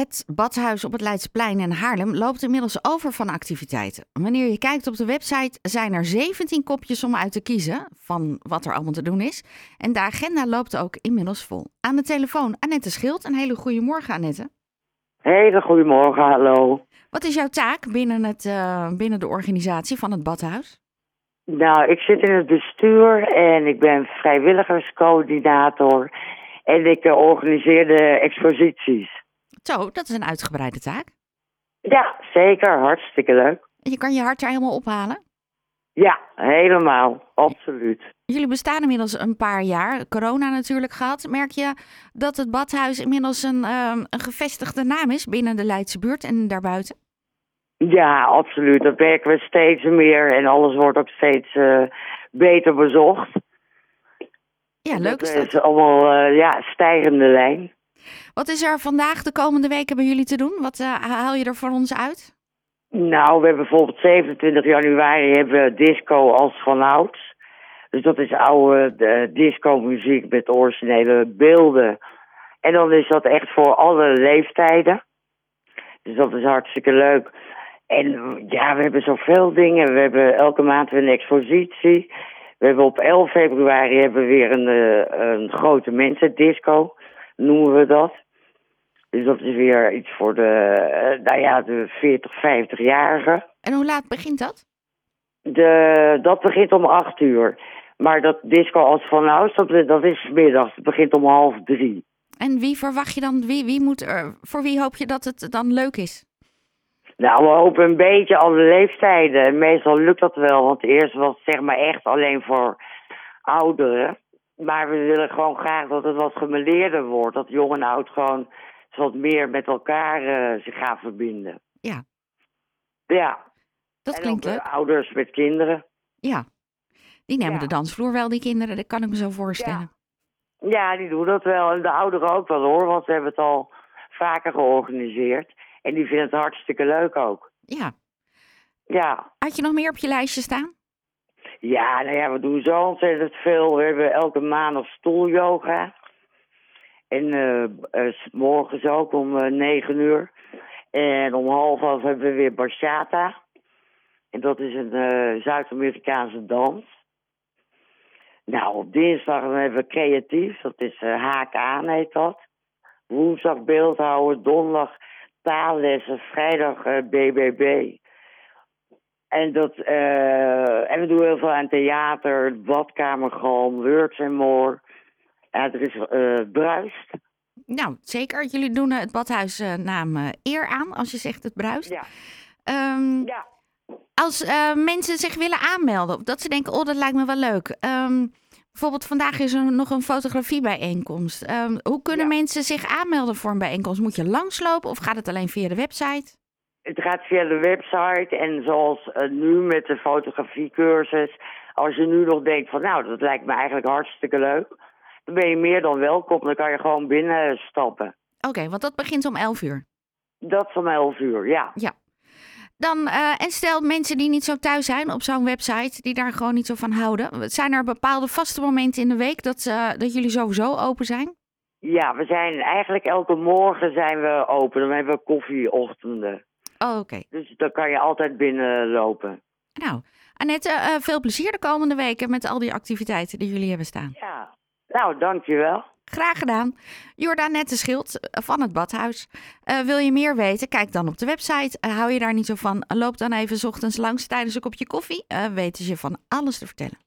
Het badhuis op het Leidseplein in Haarlem loopt inmiddels over van activiteiten. Wanneer je kijkt op de website zijn er 17 kopjes om uit te kiezen van wat er allemaal te doen is. En de agenda loopt ook inmiddels vol. Aan de telefoon Annette Schild. Een hele goede morgen Annette. Hele goedemorgen, hallo. Wat is jouw taak binnen, het, uh, binnen de organisatie van het badhuis? Nou, ik zit in het bestuur en ik ben vrijwilligerscoördinator. En ik uh, organiseer de exposities. Zo, dat is een uitgebreide taak. Ja, zeker. Hartstikke leuk. Je kan je hart er helemaal ophalen? Ja, helemaal. Absoluut. Jullie bestaan inmiddels een paar jaar. Corona natuurlijk gehad. Merk je dat het badhuis inmiddels een, um, een gevestigde naam is binnen de Leidse buurt en daarbuiten? Ja, absoluut. Dat merken we steeds meer en alles wordt ook steeds uh, beter bezocht. Ja, leuk is dat. Het is allemaal uh, ja, stijgende lijn. Wat is er vandaag de komende weken bij jullie te doen? Wat uh, haal je er voor ons uit? Nou, we hebben bijvoorbeeld 27 januari hebben disco als vanouds. Dus dat is oude disco muziek met originele beelden. En dan is dat echt voor alle leeftijden. Dus dat is hartstikke leuk. En ja, we hebben zoveel dingen. We hebben elke maand weer een expositie. We hebben op 11 februari hebben we weer een, een grote mensendisco, noemen we dat. Dus dat is weer iets voor de, nou ja, de 40, 50-jarigen. En hoe laat begint dat? De, dat begint om 8 uur. Maar dat disco als vanouds, dat, dat is middags. Het begint om half drie. En wie verwacht je dan, wie, wie moet er, voor wie hoop je dat het dan leuk is? Nou, we hopen een beetje alle leeftijden. Meestal lukt dat wel, want eerst was het zeg maar echt alleen voor ouderen. Maar we willen gewoon graag dat het wat gemeleerder wordt. Dat jong en oud gewoon wat meer met elkaar uh, zich gaan verbinden. Ja. Ja. Dat en klinkt ook, leuk. Uh, ouders met kinderen. Ja. Die nemen Ja. de dansvloer wel, die kinderen. Dat kan ik me zo voorstellen. Ja, die doen dat wel. En de ouderen ook wel hoor, want we hebben het al vaker georganiseerd. En die vinden het hartstikke leuk ook. Ja. Ja. Had je nog meer op je lijstje staan? Ja, nou ja, we doen zo ontzettend veel. We hebben elke maandag stoelyoga. En uh, s morgens ook om uh, uur. En om half elf hebben we weer bachata. En dat is een uh, Zuid-Amerikaanse dans. Nou, op dinsdag hebben we creatief. Dat is uh, haak aan heet dat. Woensdag beeldhouden, donderdag taallessen, vrijdag uh, BBB. En, dat, uh, en we doen heel veel aan theater, badkamergalm, works and more. Ja, er is uh, bruist. Nou, zeker. Jullie doen het badhuis uh, naam uh, eer aan als je zegt het bruist. Ja. Um, ja. Als uh, mensen zich willen aanmelden, dat ze denken, oh, dat lijkt me wel leuk. Um, bijvoorbeeld vandaag is er nog een fotografiebijeenkomst. Um, hoe kunnen ja. mensen zich aanmelden voor een bijeenkomst? Moet je langslopen of gaat het alleen via de website? Het gaat via de website en zoals uh, nu met de fotografiecursus. Als je nu nog denkt van nou, dat lijkt me eigenlijk hartstikke leuk. Dan ben je meer dan welkom. Dan kan je gewoon binnenstappen. Oké, okay, want dat begint om 11 uur. Dat is om 11 uur, ja. Ja. Dan, uh, en stel mensen die niet zo thuis zijn op zo'n website, die daar gewoon niet zo van houden. Zijn er bepaalde vaste momenten in de week dat, uh, dat jullie sowieso open zijn? Ja, we zijn eigenlijk elke morgen zijn we open. Dan hebben we koffieochtenden. Oh, oké. Okay. Dus dan kan je altijd binnenlopen. Nou, Annette, uh, veel plezier de komende weken met al die activiteiten die jullie hebben staan. Ja, nou, dankjewel. Graag gedaan. Jordaan Nette Schild van het Badhuis. Uh, wil je meer weten? Kijk dan op de website. Uh, hou je daar niet zo van? Loop dan even 's ochtends langs tijdens een kopje koffie. Weten ze van alles te vertellen.